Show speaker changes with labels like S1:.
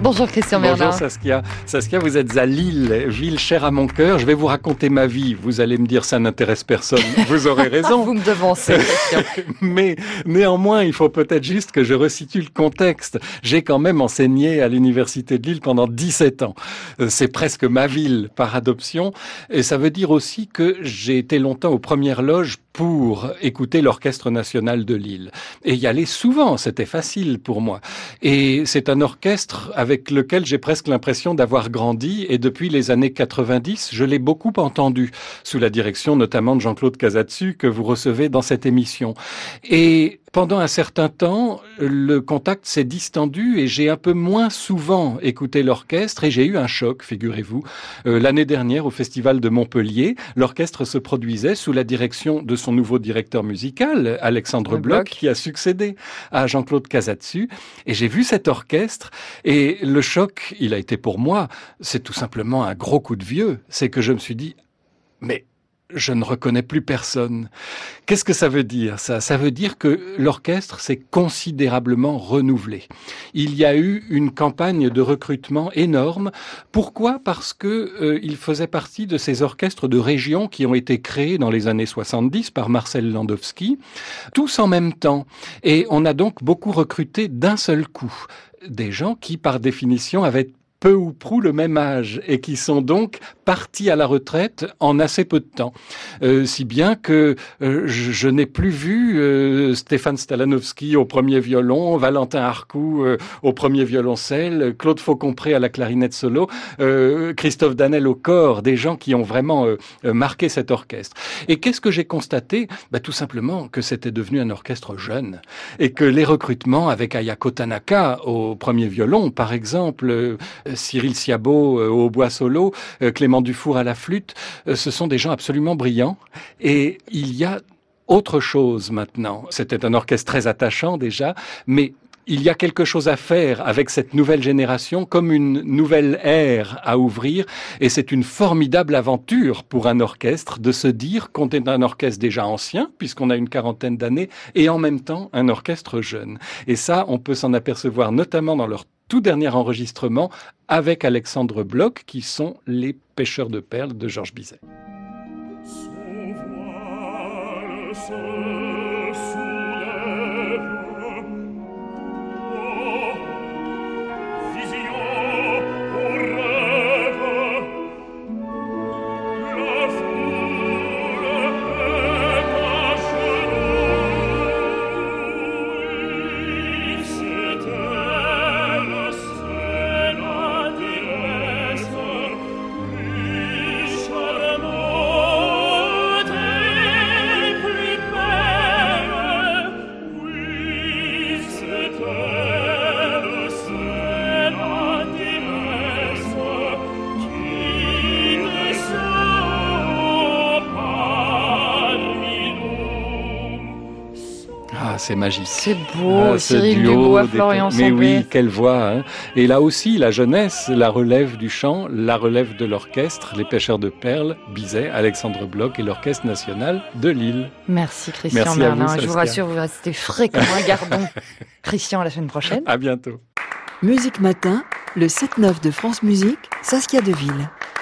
S1: Bonjour Christian Bernard.
S2: Bonjour Saskia. Saskia, vous êtes à Lille, ville chère à mon cœur. Je vais vous raconter ma vie. Vous allez me dire ça n'intéresse personne. Vous aurez raison.
S1: vous me devancez, Christian.
S2: Mais néanmoins, il faut peut-être juste que je resitue le contexte. J'ai quand même enseigné à l'université de Lille pendant 17 ans. Euh, c'est presque ma ville par adoption. Et ça veut dire aussi que j'ai été longtemps aux premières loges pour écouter l'Orchestre national de Lille. Et y aller souvent, c'était facile pour moi. Et c'est un orchestre avec lequel j'ai presque l'impression d'avoir grandi. Et depuis les années 90, je l'ai beaucoup entendu, sous la direction notamment de Jean-Claude Casatsu, que vous recevez dans cette émission. Et pendant un certain temps, le contact s'est distendu et j'ai un peu moins souvent écouté l'orchestre et j'ai eu un choc, figurez-vous. Euh, l'année dernière, au Festival de Montpellier, l'orchestre se produisait sous la direction de son nouveau directeur musical, Alexandre Bloch, qui a succédé à Jean-Claude Casatsu. Et j'ai vu cet orchestre et le choc, il a été pour moi, c'est tout simplement un gros coup de vieux. C'est que je me suis dit, mais je ne reconnais plus personne. Qu'est-ce que ça veut dire ça? Ça veut dire que l'orchestre s'est considérablement renouvelé. Il y a eu une campagne de recrutement énorme. Pourquoi? Parce que euh, il faisait partie de ces orchestres de région qui ont été créés dans les années 70 par Marcel Landowski, tous en même temps. Et on a donc beaucoup recruté d'un seul coup des gens qui, par définition, avaient peu ou prou le même âge et qui sont donc partis à la retraite en assez peu de temps. Euh, si bien que euh, je, n'ai plus vu euh, Stéphane Stalanowski au premier violon, Valentin Arcou au premier violoncelle, Claude Faucompré à la clarinette solo, Christophe Danel au corps, des gens qui ont vraiment marqué cet orchestre. Et qu'est-ce que j'ai constaté? Bah, Tout simplement que c'était devenu un orchestre jeune et que les recrutements avec Ayako Tanaka au premier violon, par exemple, Cyril Siabo euh, au bois solo, euh, Clément Dufour à la flûte, euh, ce sont des gens absolument brillants. Et il y a autre chose maintenant. C'était un orchestre très attachant déjà, mais il y a quelque chose à faire avec cette nouvelle génération, comme une nouvelle ère à ouvrir, et c'est une formidable aventure pour un orchestre de se dire qu'on est un orchestre déjà ancien, puisqu'on a une quarantaine d'années, et en même temps un orchestre jeune. Et ça, on peut s'en apercevoir notamment dans leur tout dernier enregistrement avec Alexandre Bloch, qui sont les pêcheurs de perles de Georges Bizet. C'est magique.
S1: C'est beau, ah, Cyril Dubois, Florian
S2: Mais oui, quelle voix. Hein. Et là aussi, la jeunesse, la relève du chant, la relève de l'orchestre, les pêcheurs de perles, Bizet, Alexandre Bloch et l'Orchestre national de Lille.
S1: Merci Christian Merci Je vous rassure, vous restez frais comme un gardon. Christian, à la semaine prochaine.
S2: À bientôt.
S3: Musique Matin, le 7-9 de France Musique, Saskia Deville.